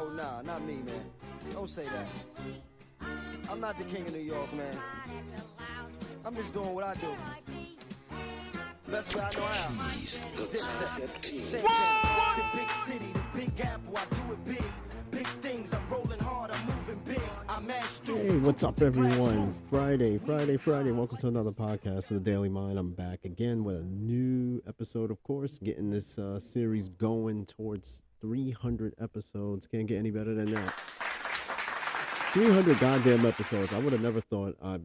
Oh, nah, not me, man. Don't say that. I'm not the king of New York, man. I'm just doing what I do. Best way I know how. Keys, the concept king. Santana, the big city, the big apple, I do it big. Big things, I'm rolling hard, I'm moving big. I match through. Hey, what's up, everyone? Friday, Friday, Friday. Welcome to another podcast of the Daily Mind. I'm back again with a new episode, of course, getting this uh, series going towards 300 episodes. Can't get any better than that. 300 goddamn episodes. I would have never thought I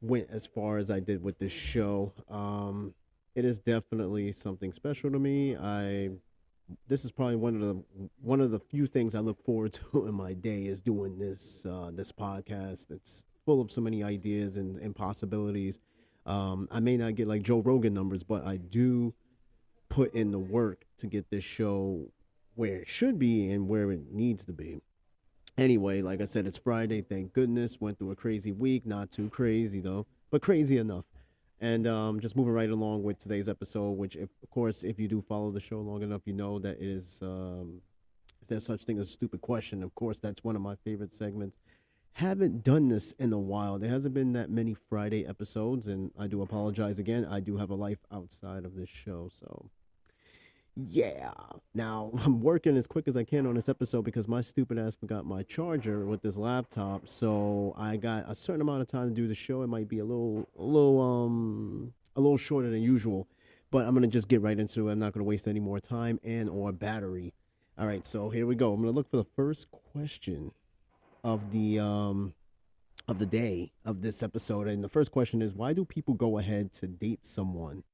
went as far as I did with this show. Um, it is definitely something special to me. I this is probably one of the one of the few things I look forward to in my day is doing this uh, this podcast. It's full of so many ideas and, and possibilities. Um, I may not get like Joe Rogan numbers, but I do put in the work to get this show where it should be and where it needs to be. Anyway, like I said, it's Friday. Thank goodness. Went through a crazy week. Not too crazy though, but crazy enough. And um, just moving right along with today's episode, which, if, of course, if you do follow the show long enough, you know that it is. Um, is there such thing as a stupid question? Of course, that's one of my favorite segments. Haven't done this in a while. There hasn't been that many Friday episodes, and I do apologize again. I do have a life outside of this show, so yeah. Now I'm working as quick as I can on this episode because my stupid ass forgot my charger with this laptop. So I got a certain amount of time to do the show. It might be a little, a little, um, a little shorter than usual, but I'm gonna just get right into it. I'm not gonna waste any more time and or battery. All right, so here we go. I'm gonna look for the first question of the um of the day of this episode, and the first question is: Why do people go ahead to date someone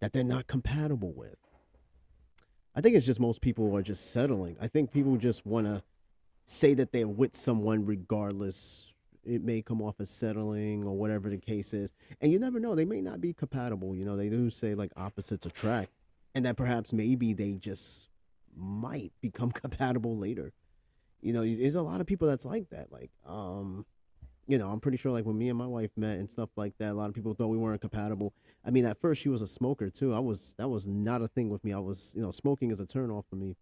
that they're not compatible with? I think it's just most people are just settling. I think people just want to say that they're with someone regardless. It may come off as settling or whatever the case is. And you never know. They may not be compatible. You know, they do say like opposites attract. And that perhaps maybe they just might become compatible later. You know, there's a lot of people that's like that. Like, um, you know, I'm pretty sure like when me and my wife met and stuff like that, a lot of people thought we weren't compatible. I mean, at first she was a smoker too. I was that was not a thing with me. I was, you know, smoking is a turn off for me.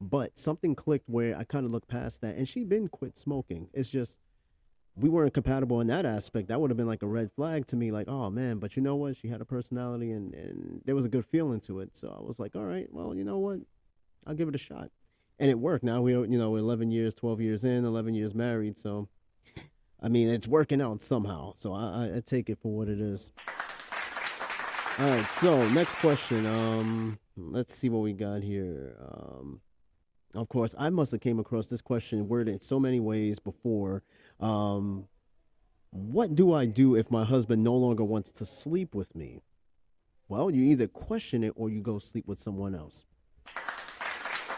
But something clicked where I kind of looked past that and she been quit smoking. It's just we weren't compatible in that aspect. That would have been like a red flag to me, like, oh man, but you know what? She had a personality and, and there was a good feeling to it. So I was like, all right, well, you know what? I'll give it a shot. And it worked. Now we're, you know, 11 years, 12 years in, 11 years married. So I mean, it's working out somehow. So I, I take it for what it is. All right. So next question. Um, let's see what we got here. Um, of course, I must have came across this question worded in so many ways before. Um, what do I do if my husband no longer wants to sleep with me? Well, you either question it or you go sleep with someone else.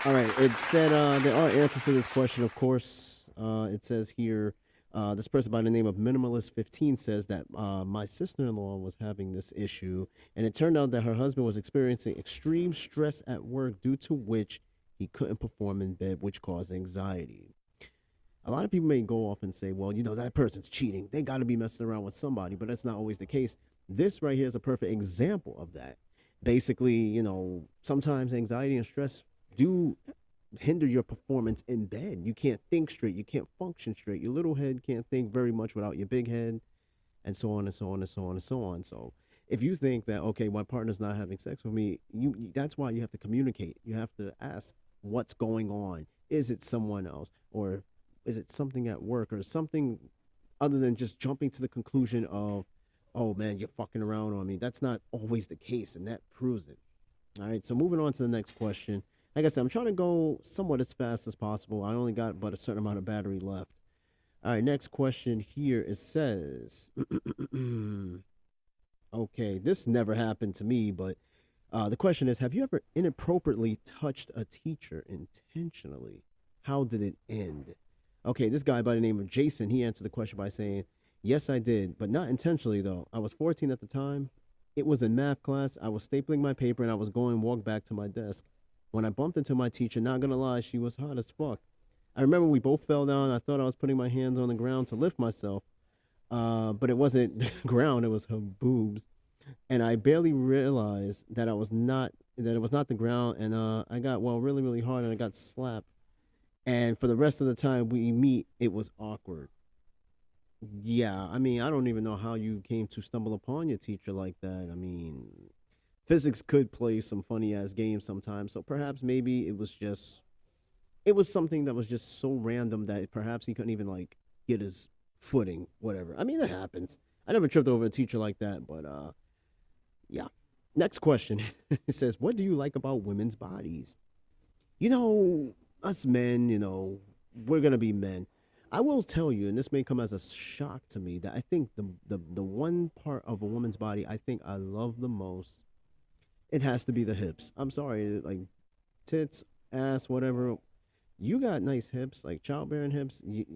All right. It said uh, there are answers to this question, of course. Uh, it says here uh, this person by the name of Minimalist15 says that uh, my sister in law was having this issue, and it turned out that her husband was experiencing extreme stress at work due to which he couldn't perform in bed, which caused anxiety. A lot of people may go off and say, well, you know, that person's cheating. They got to be messing around with somebody, but that's not always the case. This right here is a perfect example of that. Basically, you know, sometimes anxiety and stress do hinder your performance in bed. You can't think straight. You can't function straight. Your little head can't think very much without your big head, and so on and so on and so on and so on. So if you think that okay, my partner's not having sex with me, you that's why you have to communicate. You have to ask what's going on. Is it someone else, or is it something at work, or something other than just jumping to the conclusion of, oh man, you're fucking around on me. That's not always the case, and that proves it. All right. So moving on to the next question like I said, I'm trying to go somewhat as fast as possible. I only got but a certain amount of battery left. All right, next question here. It says, okay, this never happened to me, but uh, the question is Have you ever inappropriately touched a teacher intentionally? How did it end? Okay, this guy by the name of Jason, he answered the question by saying, Yes, I did, but not intentionally, though. I was 14 at the time. It was in math class. I was stapling my paper and I was going walk back to my desk. When I bumped into my teacher, not gonna lie, she was hot as fuck. I remember we both fell down. I thought I was putting my hands on the ground to lift myself, uh, but it wasn't the ground; it was her boobs. And I barely realized that I was not that it was not the ground. And uh, I got well really really hard, and I got slapped. And for the rest of the time we meet, it was awkward. Yeah, I mean, I don't even know how you came to stumble upon your teacher like that. I mean, physics could play some funny ass games sometimes. So perhaps maybe it was just it was something that was just so random that perhaps he couldn't even like get his footing, whatever. I mean, that happens. I never tripped over a teacher like that, but uh yeah. Next question. it says, "What do you like about women's bodies?" You know, us men, you know, we're going to be men. I will tell you, and this may come as a shock to me, that I think the, the the one part of a woman's body I think I love the most, it has to be the hips. I'm sorry, like tits, ass, whatever. You got nice hips, like childbearing hips. You,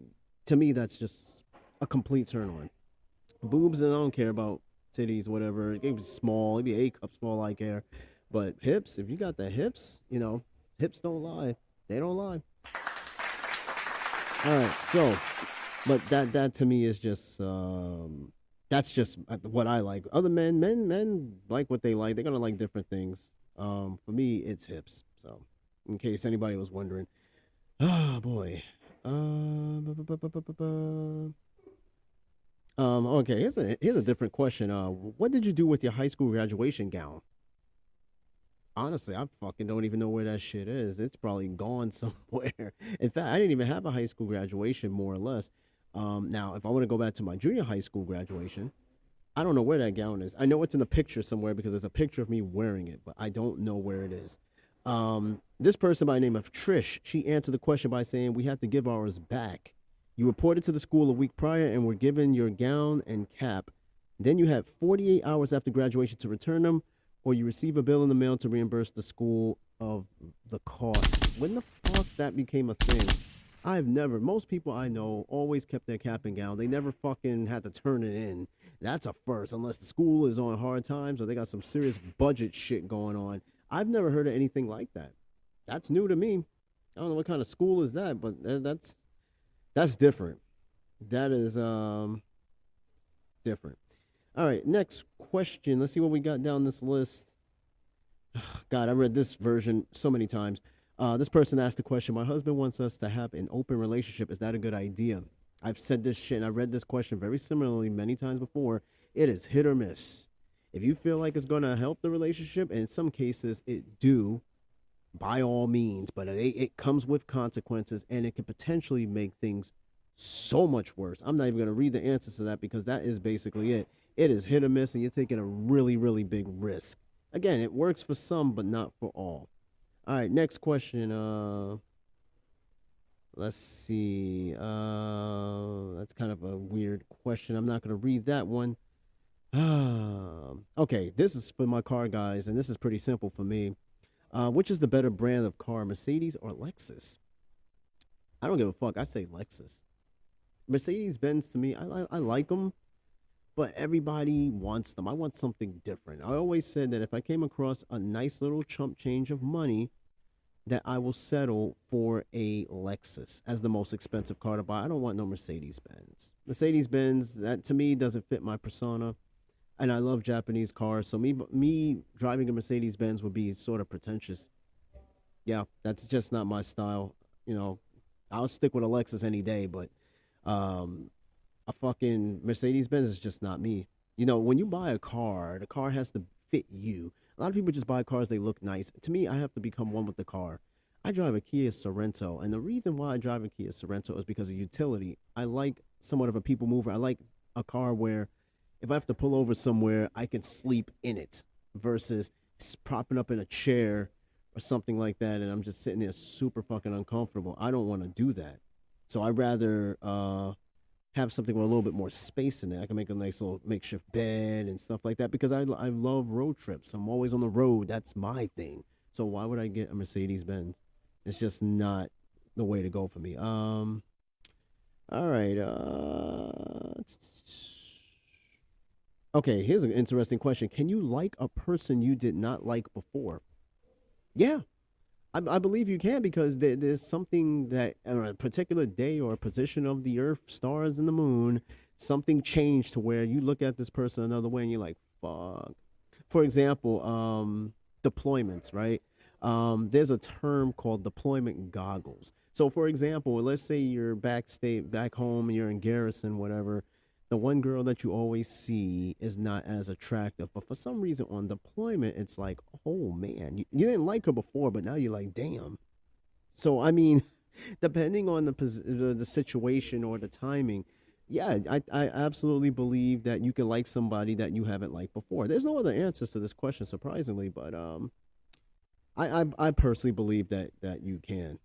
to me, that's just a complete turn on. Boobs, and I don't care about titties, whatever. It can be small, it be A cup small, I care. But hips, if you got the hips, you know, hips don't lie. They don't lie. All right, so, but that that to me is just um, that's just what I like. Other men, men, men like what they like. They're gonna like different things. Um, for me, it's hips. So, in case anybody was wondering, oh boy. Uh, um, okay, here's a here's a different question. Uh, what did you do with your high school graduation gown? Honestly, I fucking don't even know where that shit is. It's probably gone somewhere. In fact, I didn't even have a high school graduation, more or less. Um, now, if I want to go back to my junior high school graduation, I don't know where that gown is. I know it's in the picture somewhere because there's a picture of me wearing it, but I don't know where it is. Um, this person by the name of Trish, she answered the question by saying, We have to give ours back. You reported to the school a week prior and were given your gown and cap. Then you had 48 hours after graduation to return them, or you receive a bill in the mail to reimburse the school of the cost. When the fuck that became a thing? I've never, most people I know always kept their cap and gown. They never fucking had to turn it in. That's a first, unless the school is on hard times or they got some serious budget shit going on. I've never heard of anything like that. That's new to me. I don't know what kind of school is that, but that's that's different. That is um different. All right, next question. Let's see what we got down this list. God, I read this version so many times. Uh, this person asked the question My husband wants us to have an open relationship. Is that a good idea? I've said this shit and I read this question very similarly many times before. It is hit or miss. If you feel like it's going to help the relationship, and in some cases it do, by all means, but it, it comes with consequences and it can potentially make things so much worse. I'm not even going to read the answers to that because that is basically it. It is hit or miss, and you're taking a really, really big risk. Again, it works for some, but not for all. All right, next question. Uh, let's see. Uh, that's kind of a weird question. I'm not going to read that one. Okay, this is for my car guys, and this is pretty simple for me. Uh, which is the better brand of car, Mercedes or Lexus? I don't give a fuck. I say Lexus. Mercedes Benz to me, I, I, I like them, but everybody wants them. I want something different. I always said that if I came across a nice little chump change of money, that I will settle for a Lexus as the most expensive car to buy. I don't want no Mercedes Benz. Mercedes Benz, that to me doesn't fit my persona and I love Japanese cars. So me me driving a Mercedes Benz would be sort of pretentious. Yeah, that's just not my style. You know, I'll stick with a Lexus any day, but um, a fucking Mercedes Benz is just not me. You know, when you buy a car, the car has to fit you. A lot of people just buy cars they look nice. To me, I have to become one with the car. I drive a Kia Sorento, and the reason why I drive a Kia Sorento is because of utility. I like somewhat of a people mover. I like a car where if I have to pull over somewhere, I can sleep in it versus propping up in a chair or something like that and I'm just sitting there super fucking uncomfortable. I don't want to do that. So I'd rather uh, have something with a little bit more space in it. I can make a nice little makeshift bed and stuff like that because I, I love road trips. I'm always on the road. That's my thing. So why would I get a Mercedes Benz? It's just not the way to go for me. Um, all right. Uh, Okay, here's an interesting question. Can you like a person you did not like before? Yeah, I, I believe you can because there, there's something that on a particular day or position of the earth, stars, and the moon, something changed to where you look at this person another way and you're like, fuck. For example, um, deployments, right? um, there's a term called deployment goggles. So, for example, let's say you're back state, back home, you're in Garrison, whatever. The one girl that you always see is not as attractive, but for some reason on deployment, it's like, oh man, you, you didn't like her before, but now you're like, damn. So, I mean, depending on the the, the situation or the timing, yeah, I, I absolutely believe that you can like somebody that you haven't liked before. There's no other answers to this question, surprisingly, but um, I, I, I personally believe that that you can.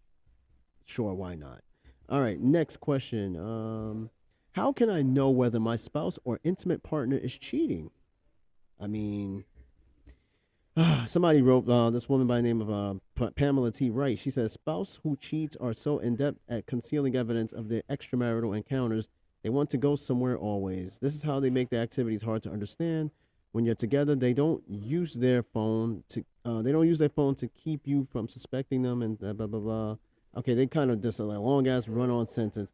Sure, why not? All right, next question. Um, how can I know whether my spouse or intimate partner is cheating? I mean, somebody wrote uh, this woman by the name of uh, Pamela T. Wright. She says spouse who cheats are so in depth at concealing evidence of their extramarital encounters they want to go somewhere always. This is how they make the activities hard to understand. When you're together, they don't use their phone to. Uh, they don't use their phone to keep you from suspecting them and blah blah blah. blah. Okay, they kind of just a long ass run on sentence.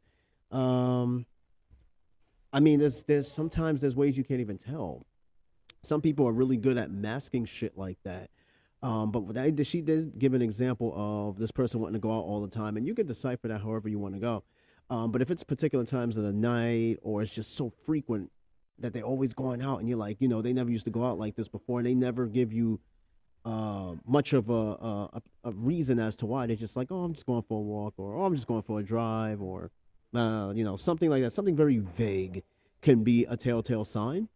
Um, I mean, there's there's sometimes there's ways you can't even tell. Some people are really good at masking shit like that. Um, but that, she did give an example of this person wanting to go out all the time, and you can decipher that however you want to go. Um, but if it's particular times of the night or it's just so frequent that they're always going out and you're like, you know, they never used to go out like this before and they never give you uh, much of a, a, a reason as to why. They're just like, oh, I'm just going for a walk or oh, I'm just going for a drive or, uh, you know, something like that. Something very vague can be a telltale sign.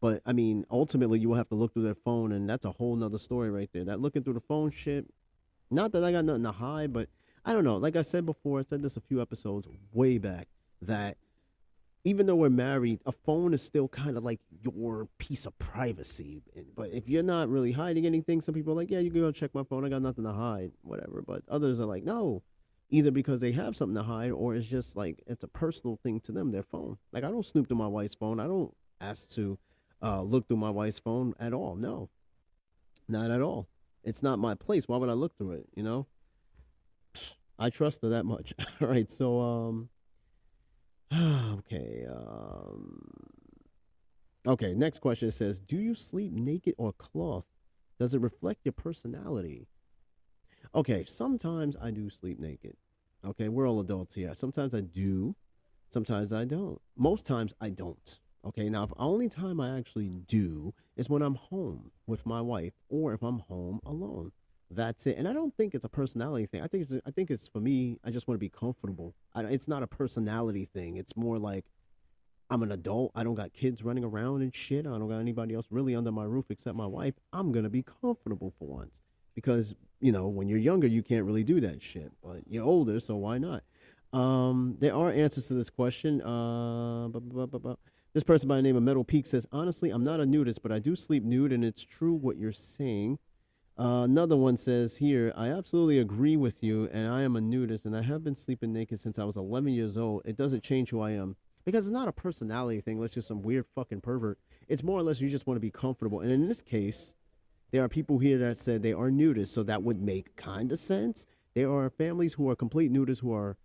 But I mean, ultimately, you will have to look through their phone, and that's a whole nother story right there. That looking through the phone shit, not that I got nothing to hide, but I don't know. Like I said before, I said this a few episodes way back that even though we're married, a phone is still kind of like your piece of privacy. But if you're not really hiding anything, some people are like, yeah, you can go check my phone. I got nothing to hide, whatever. But others are like, no, either because they have something to hide or it's just like it's a personal thing to them, their phone. Like I don't snoop through my wife's phone. I don't ask to uh, look through my wife's phone at all. No, not at all. It's not my place. Why would I look through it? You know? I trust her that much. All right, so um okay, um Okay, next question says, "Do you sleep naked or cloth? Does it reflect your personality?" Okay, sometimes I do sleep naked. Okay, we're all adults here. Sometimes I do, sometimes I don't. Most times I don't. Okay, now the only time I actually do is when I'm home with my wife or if I'm home alone. That's it. And I don't think it's a personality thing. I think it's, I think it's for me. I just want to be comfortable. I, it's not a personality thing. It's more like I'm an adult. I don't got kids running around and shit. I don't got anybody else really under my roof except my wife. I'm gonna be comfortable for once because you know when you're younger you can't really do that shit, but you're older, so why not? Um, there are answers to this question. Uh, this person by the name of Metal Peak says, honestly, I'm not a nudist, but I do sleep nude, and it's true what you're saying. Uh, another one says here, I absolutely agree with you, and I am a nudist, and I have been sleeping naked since I was 11 years old. It doesn't change who I am because it's not a personality thing. Let's just some weird fucking pervert. It's more or less you just want to be comfortable. And in this case, there are people here that said they are nudists, so that would make kind of sense. There are families who are complete nudists who are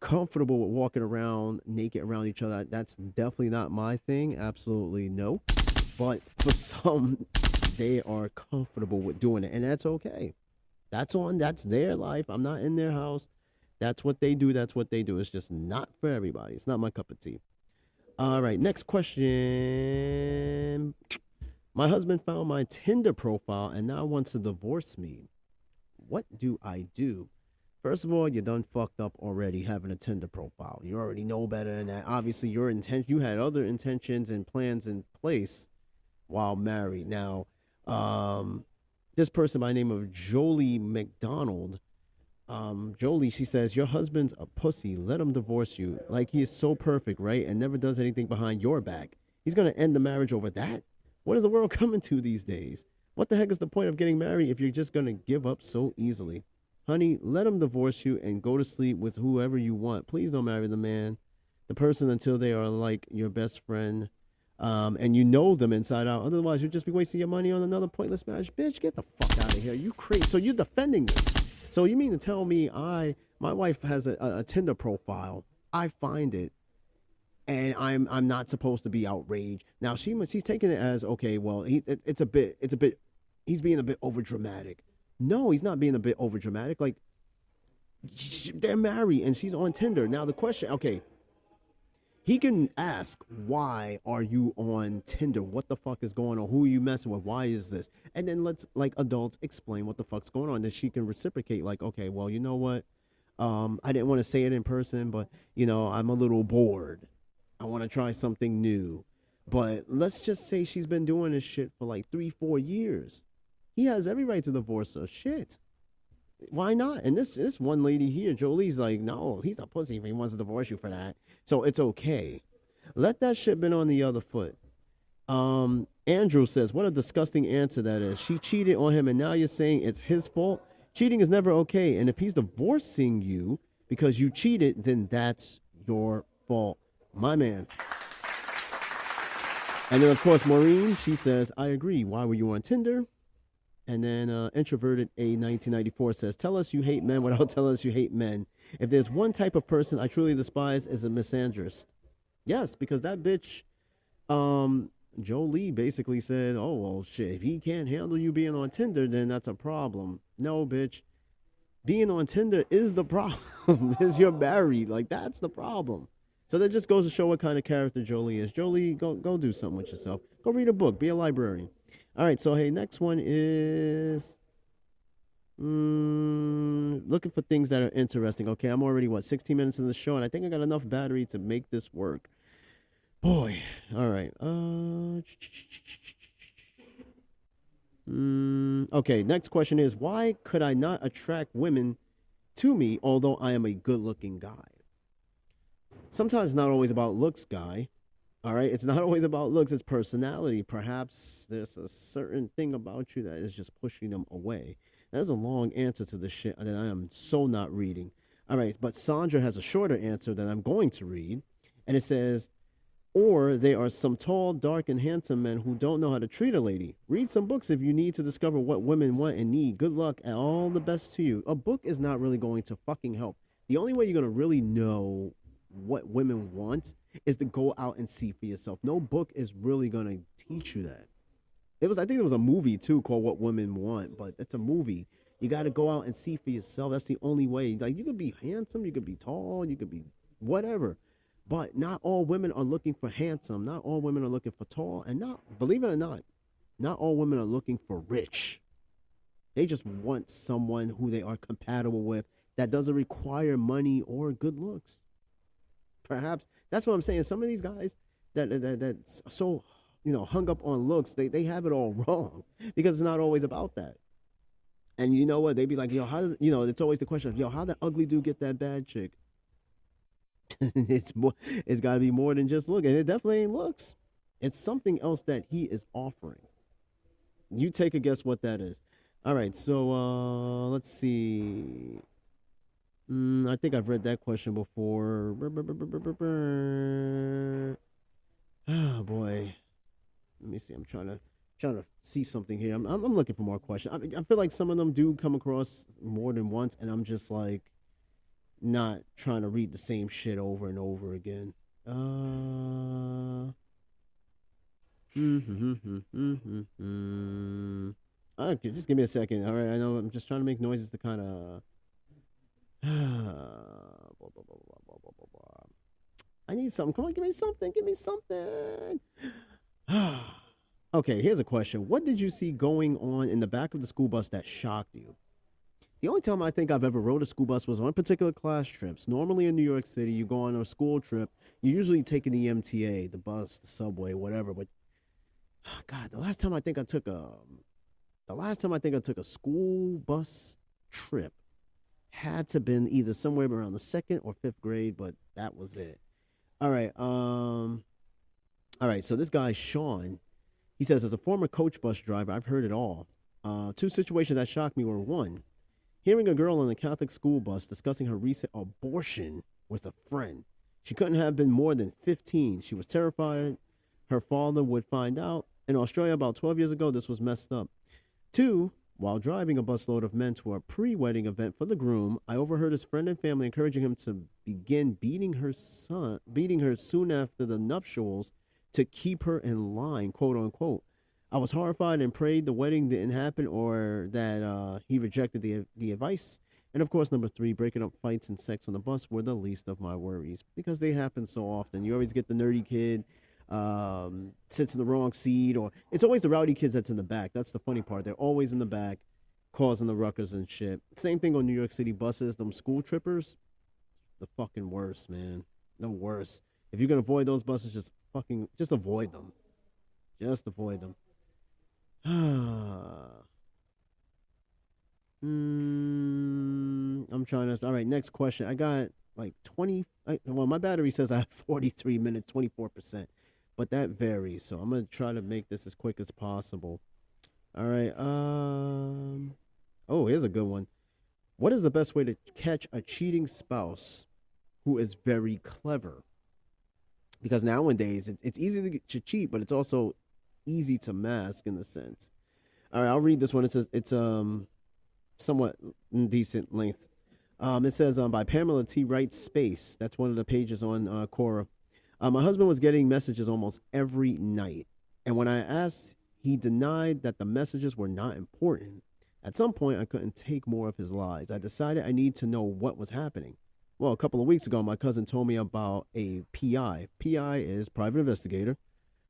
comfortable with walking around naked around each other. That's definitely not my thing. Absolutely no. But for some they are comfortable with doing it, and that's okay. That's on. That's their life. I'm not in their house. That's what they do. That's what they do. It's just not for everybody. It's not my cup of tea. All right, next question. My husband found my Tinder profile and now wants to divorce me. What do I do? First of all, you done fucked up already having a Tinder profile. You already know better than that. Obviously, your intent you had other intentions and plans in place while married. Now, um, this person by name of Jolie McDonald. Um, Jolie, she says, Your husband's a pussy. Let him divorce you. Like he is so perfect, right? And never does anything behind your back. He's to end the marriage over that? What is the world coming to these days? What the heck is the point of getting married if you're just going to give up so easily? Honey, let him divorce you and go to sleep with whoever you want. Please don't marry the man, the person until they are like your best friend um, and you know them inside out. Otherwise, you'll just be wasting your money on another pointless marriage. Bitch, get the fuck out of here. You crazy. So you're defending this. So you mean to tell me I, my wife has a, a, a Tinder profile. I find it and I'm I'm not supposed to be outraged. Now she she's taking it as okay. Well, he it, it's a bit it's a bit he's being a bit over dramatic. No, he's not being a bit over dramatic. Like they're married and she's on Tinder. Now the question, okay, he can ask, why are you on Tinder? What the fuck is going on? Who are you messing with? Why is this? And then let's like adults explain what the fuck's going on. Then she can reciprocate, like, okay, well, you know what? Um, I didn't want to say it in person, but you know, I'm a little bored. I want to try something new. But let's just say she's been doing this shit for like three, four years. He has every right to divorce her. Shit. Why not? And this this one lady here, Jolie's like, no, he's a pussy if he wants to divorce you for that. So it's okay. Let that shit been on the other foot. Um, Andrew says, what a disgusting answer that is. She cheated on him, and now you're saying it's his fault. Cheating is never okay, and if he's divorcing you because you cheated, then that's your fault, my man. And then, of course, Maureen, she says, I agree. Why were you on Tinder? And then uh, Introverted A1994 says, Tell us you hate men without telling us you hate men. If there's one type of person I truly despise, is a misandrist. Yes, because that bitch, um, Jolie basically said, Oh, well, shit, if he can't handle you being on Tinder, then that's a problem. No, bitch. Being on Tinder is the problem. is you're married. Like, that's the problem. So that just goes to show what kind of character Jolie is. Jolie, go go do something with yourself. Go read a book. Be a librarian. All right. So hey, next one is mm, looking for things that are interesting. Okay, I'm already what 16 minutes in the show, and I think I got enough battery to make this work. Boy. All right. Uh. Mm, okay. Next question is why could I not attract women to me, although I am a good-looking guy? Sometimes it's not always about looks, guy. All right, it's not always about looks, it's personality. Perhaps there's a certain thing about you that is just pushing them away. That's a long answer to this shit that I am so not reading. All right, but Sandra has a shorter answer that I'm going to read, and it says, or they are some tall, dark, and handsome men who don't know how to treat a lady. Read some books if you need to discover what women want and need. Good luck and all the best to you. A book is not really going to fucking help. The only way you're going to really know what women want is to go out and see for yourself. No book is really gonna teach you that. It was I think there was a movie too called What Women Want, but it's a movie. You got to go out and see for yourself. That's the only way. Like you could be handsome, you could be tall, you could be whatever. But not all women are looking for handsome. Not all women are looking for tall, and not believe it or not, not all women are looking for rich. They just want someone who they are compatible with that doesn't require money or good looks perhaps that's what I'm saying. Some of these guys that that that's so you know hung up on looks, they they have it all wrong because it's not always about that. And you know what? They'd be like, yo, how you know? It's always the question of, yo, how the ugly dude get that bad chick? it's more. It's got to be more than just look, and it definitely ain't looks. It's something else that he is offering. You take a guess what that is. All right, so uh, let's see. Mm, I think I've read that question before. Oh boy, let me see. I'm trying to trying to see something here. I'm I'm, looking for more questions. I, I feel like some of them do come across more than once, and I'm just like not trying to read the same shit over and over again. Uh. Mm, hmm, hmm, hmm, okay, just give me a second. All right, I know I'm just trying to make noises to kind of I need something. Come on, give me something. Give me something. okay, here's a question. What did you see going on in the back of the school bus that shocked you? The only time I think I've ever rode a school bus was on particular class trips. Normally in New York City, you go on a school trip, you're usually taking the MTA, the bus, the subway, whatever. But God, the last time I think I took a, the last time I think I took a school bus trip had to been either somewhere around the second or fifth grade, but that was it. All right. Um. All right. So this guy Sean, he says, as a former coach bus driver, I've heard it all. Uh, two situations that shocked me were one, hearing a girl on a Catholic school bus discussing her recent abortion with a friend. She couldn't have been more than 15. She was terrified her father would find out. In Australia, about 12 years ago, this was messed up. Two, while driving a busload of men to a pre wedding event for the groom, I overheard his friend and family encouraging him to begin beating her son, beating her soon after the nuptials to keep her in line, quote unquote. I was horrified and prayed the wedding didn't happen or that uh, he rejected the the advice. And of course, number three, breaking up fights and sex on the bus were the least of my worries because they happen so often. You always get the nerdy kid um, sits in the wrong seat, or it's always the rowdy kids that's in the back. That's the funny part. They're always in the back, causing the ruckus and shit. Same thing on New York City buses. Them school trippers, the fucking worst, man. The worst. If you can avoid those buses, just fucking just avoid them. Just avoid them. mm, I'm trying to. All right, next question. I got like 20. I, well, my battery says I have 43 minutes, 24 percent but that varies. So I'm gonna try to make this as quick as possible. All right. Um. Oh, here's a good one. What is the best way to catch a cheating spouse who is very clever? Because nowadays it's easy to, cheat, but it's also easy to mask in a sense. All right, I'll read this one. It says it's um somewhat decent length. Um, it says um, by Pamela T. Wright Space. That's one of the pages on uh, Quora. Uh, my husband was getting messages almost every night. And when I asked, he denied that the messages were not important. At some point, I couldn't take more of his lies. I decided I need to know what was happening. Well, a couple of weeks ago, my cousin told me about a PI. PI is private investigator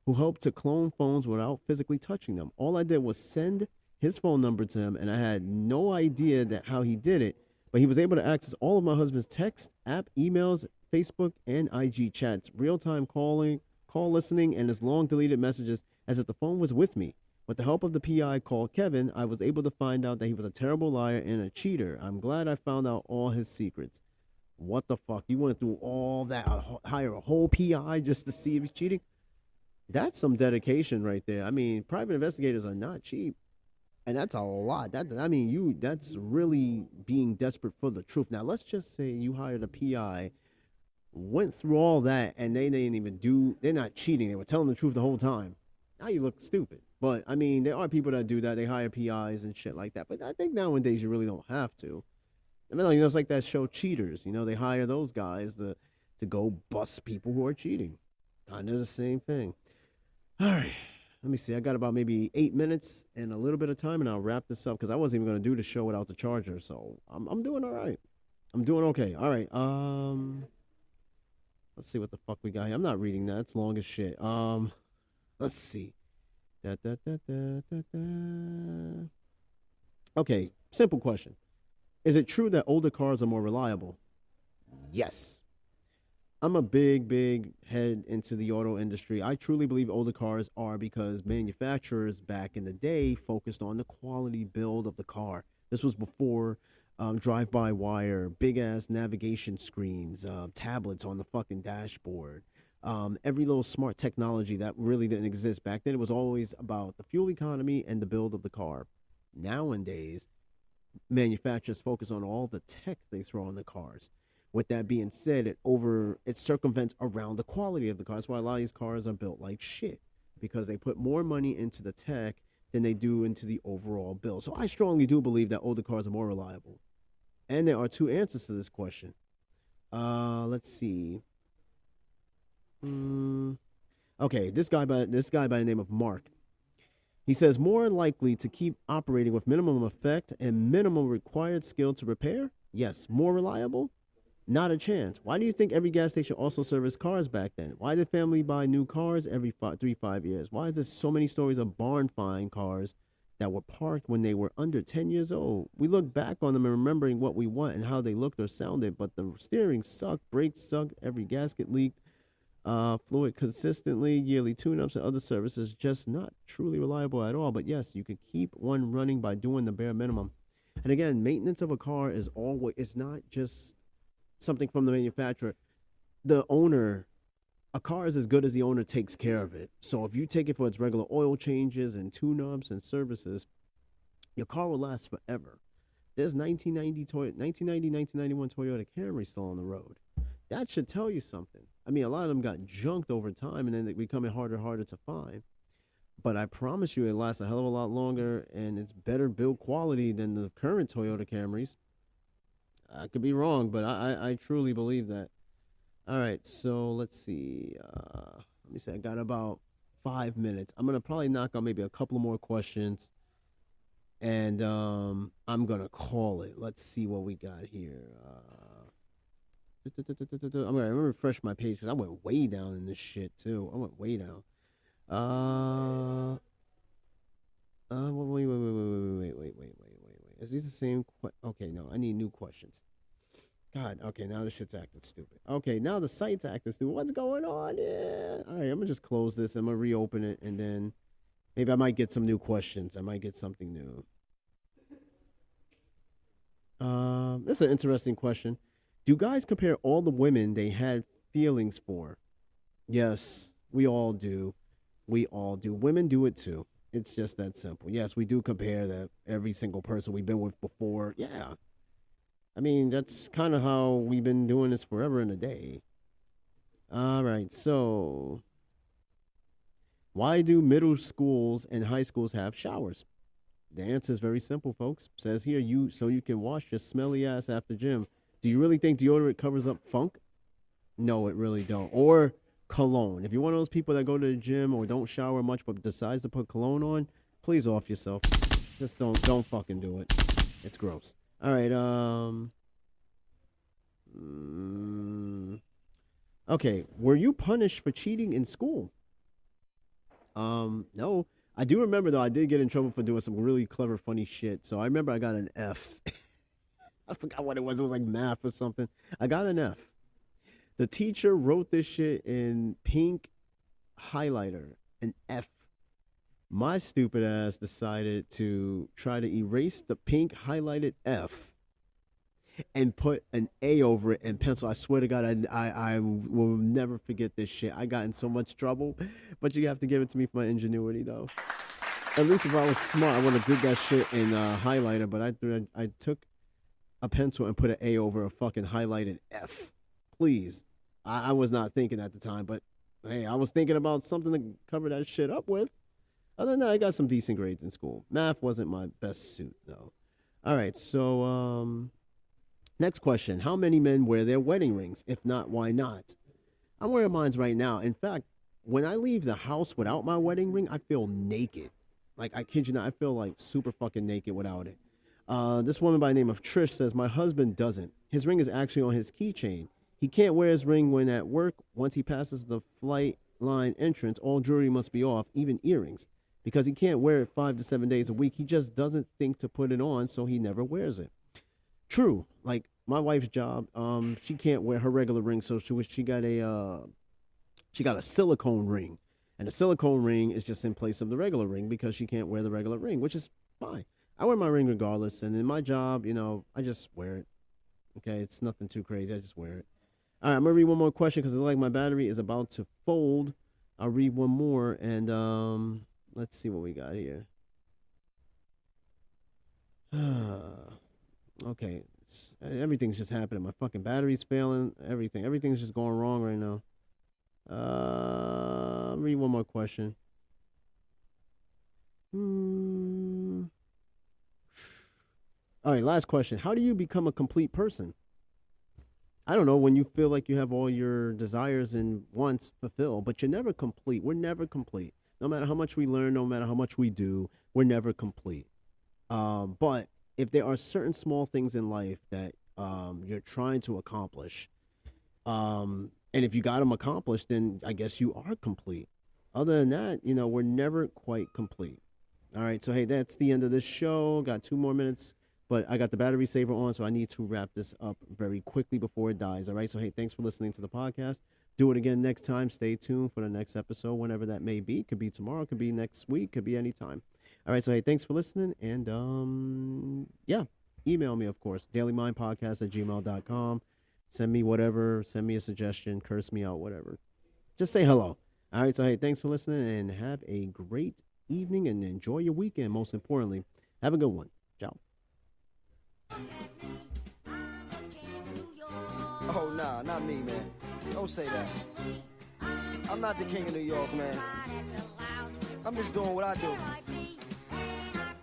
who helped to clone phones without physically touching them. All I did was send his phone number to him, and I had no idea that how he did it. But he was able to access all of my husband's text, app, emails, Facebook and IG chats, real time calling, call listening, and his long deleted messages as if the phone was with me. With the help of the PI called Kevin, I was able to find out that he was a terrible liar and a cheater. I'm glad I found out all his secrets. What the fuck? You went through all that, uh, hire a whole PI just to see if he's cheating? That's some dedication right there. I mean, private investigators are not cheap. And that's a lot. That I mean, you that's really being desperate for the truth. Now, let's just say you hired a PI went through all that and they didn't even do they're not cheating. They were telling the truth the whole time. Now you look stupid. But i mean there are people that do that. They hire pis and shit like that. But i think nowadays you really don't have to. I mean you know it's like that show cheaters. You know they hire those guys to to go bust people who are cheating. Kind of the same thing. All right let me see i got about maybe eight minutes and a little bit of time and i'll wrap this up because i wasn't even going to do the show without the charger so I'm, I'm doing all right i'm doing okay all right um Let's see what the fuck we got here. I'm not reading that. It's long as shit. Um, let's see. Da, da, da, da, da, da. Okay, simple question. Is it true that older cars are more reliable? Yes. I'm a big, big head into the auto industry. I truly believe older cars are because manufacturers back in the day focused on the quality build of the car. This was before um, drive by wire, big ass navigation screens, uh, tablets on the fucking dashboard. Um, every little smart technology that really didn't exist back then. It was always about the fuel economy and the build of the car. Nowadays, manufacturers focus on all the tech they throw on the cars. With that being said, it over it circumvents around the quality of the car. That's why a lot of these cars are built like shit because they put more money into the tech than they do into the overall bill. So I strongly do believe that older cars are more reliable. And there are two answers to this question. Uh, let's see. Mm, okay, this guy by this guy by the name of Mark. He says more likely to keep operating with minimum effect and minimum required skill to repair. Yes, more reliable. Not a chance. Why do you think every gas station also serviced cars back then? Why did family buy new cars every five, three, five years? Why is there so many stories of barn find cars that were parked when they were under 10 years old? We look back on them and remembering what we want and how they looked or sounded, but the steering sucked, brakes sucked, every gasket leaked, uh, fluid consistently, yearly tune-ups and other services just not truly reliable at all. But yes, you can keep one running by doing the bare minimum. And again, maintenance of a car is always, it's not just something from the manufacturer, the owner, a car is as good as the owner takes care of it. So if you take it for its regular oil changes and tune-ups and services, your car will last forever. There's 1990 Toyota, 1990, 1991 Toyota Camry still on the road. That should tell you something. I mean, a lot of them got junked over time, and then they're becoming harder and harder to find. But I promise you, it lasts a hell of a lot longer, and it's better build quality than the current Toyota Camrys. I could be wrong, but I, I, truly believe that. All right, so let's see. Uh, let me see. I got about five minutes. I'm gonna probably knock out maybe a couple more questions, and um, I'm gonna call it. Let's see what we got here. Uh, I'm gonna refresh my page because I went way down in this shit too. I went way down. Uh, uh, wait, wait, wait, wait, wait, wait, wait, wait, wait. Is these the same? Okay, no, I need new questions. God, okay, now this shit's acting stupid. Okay, now the site's acting stupid. What's going on? Yeah. All right, I'm gonna just close this. I'm gonna reopen it, and then maybe I might get some new questions. I might get something new. Um, this is an interesting question. Do guys compare all the women they had feelings for? Yes, we all do. We all do. Women do it too. It's just that simple. Yes, we do compare that every single person we've been with before. Yeah. I mean, that's kind of how we've been doing this forever and a day. All right, so why do middle schools and high schools have showers? The answer is very simple, folks. Says here you so you can wash your smelly ass after gym. Do you really think deodorant covers up funk? No, it really don't. Or cologne. If you're one of those people that go to the gym or don't shower much but decides to put cologne on, please off yourself. Just don't don't fucking do it. It's gross. All right. Um. mm, okay. Were you punished for cheating in school? Um. No. I do remember though. I did get in trouble for doing some really clever, funny shit. So I remember I got an F. I forgot what it was. It was like math or something. I got an F. The teacher wrote this shit in pink highlighter, an F. My stupid ass decided to try to erase the pink highlighted F and put an A over it in pencil. I swear to God, I, I, I will never forget this shit. I got in so much trouble, but you have to give it to me for my ingenuity, though. At least if I was smart, I would have did that shit in uh, highlighter, but I, I took a pencil and put an A over a fucking highlighted F. Please. I, I was not thinking at the time, but hey, I was thinking about something to cover that shit up with. Other than that, I got some decent grades in school. Math wasn't my best suit, though. All right, so um, next question: How many men wear their wedding rings? If not, why not? I'm wearing mine right now. In fact, when I leave the house without my wedding ring, I feel naked. Like I kid you not, I feel like super fucking naked without it. Uh, this woman by the name of Trish says my husband doesn't. His ring is actually on his keychain. He can't wear his ring when at work. Once he passes the flight line entrance, all jewelry must be off, even earrings because he can't wear it five to seven days a week. He just doesn't think to put it on, so he never wears it. True, like my wife's job, um, she can't wear her regular ring, so she she got a uh, she got a silicone ring, and the silicone ring is just in place of the regular ring because she can't wear the regular ring, which is fine. I wear my ring regardless, and in my job, you know, I just wear it. Okay, it's nothing too crazy. I just wear it. All right, I'm gonna read one more question because it's like my battery is about to fold. I'll read one more and um let's see what we got here. okay, it's, everything's just happening. My fucking battery's failing. Everything, everything's just going wrong right now. Uh, read one more question. Hmm. All right, last question. How do you become a complete person? I don't know, when you feel like you have all your desires and wants fulfilled, but you're never complete. We're never complete. No matter how much we learn, no matter how much we do, we're never complete. Um, but if there are certain small things in life that um, you're trying to accomplish, um, and if you got them accomplished, then I guess you are complete. Other than that, you know, we're never quite complete. All right, so hey, that's the end of this show. Got two more minutes but I got the battery saver on, so I need to wrap this up very quickly before it dies. All right. So, hey, thanks for listening to the podcast. Do it again next time. Stay tuned for the next episode, whenever that may be. Could be tomorrow, could be next week, could be anytime. All right. So, hey, thanks for listening. And, um, yeah, email me, of course, dailymindpodcast at gmail.com. Send me whatever, send me a suggestion, curse me out, whatever. Just say hello. All right. So, hey, thanks for listening and have a great evening and enjoy your weekend, most importantly. Have a good one. Ciao. Oh, nah, not me, man. Don't say that. I'm not the king of New York, man. I'm just doing what I do.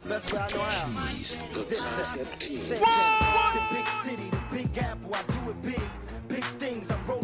Best way I know how. Keys, the concept. The big city, the big apple, I do it big. Big things, I roll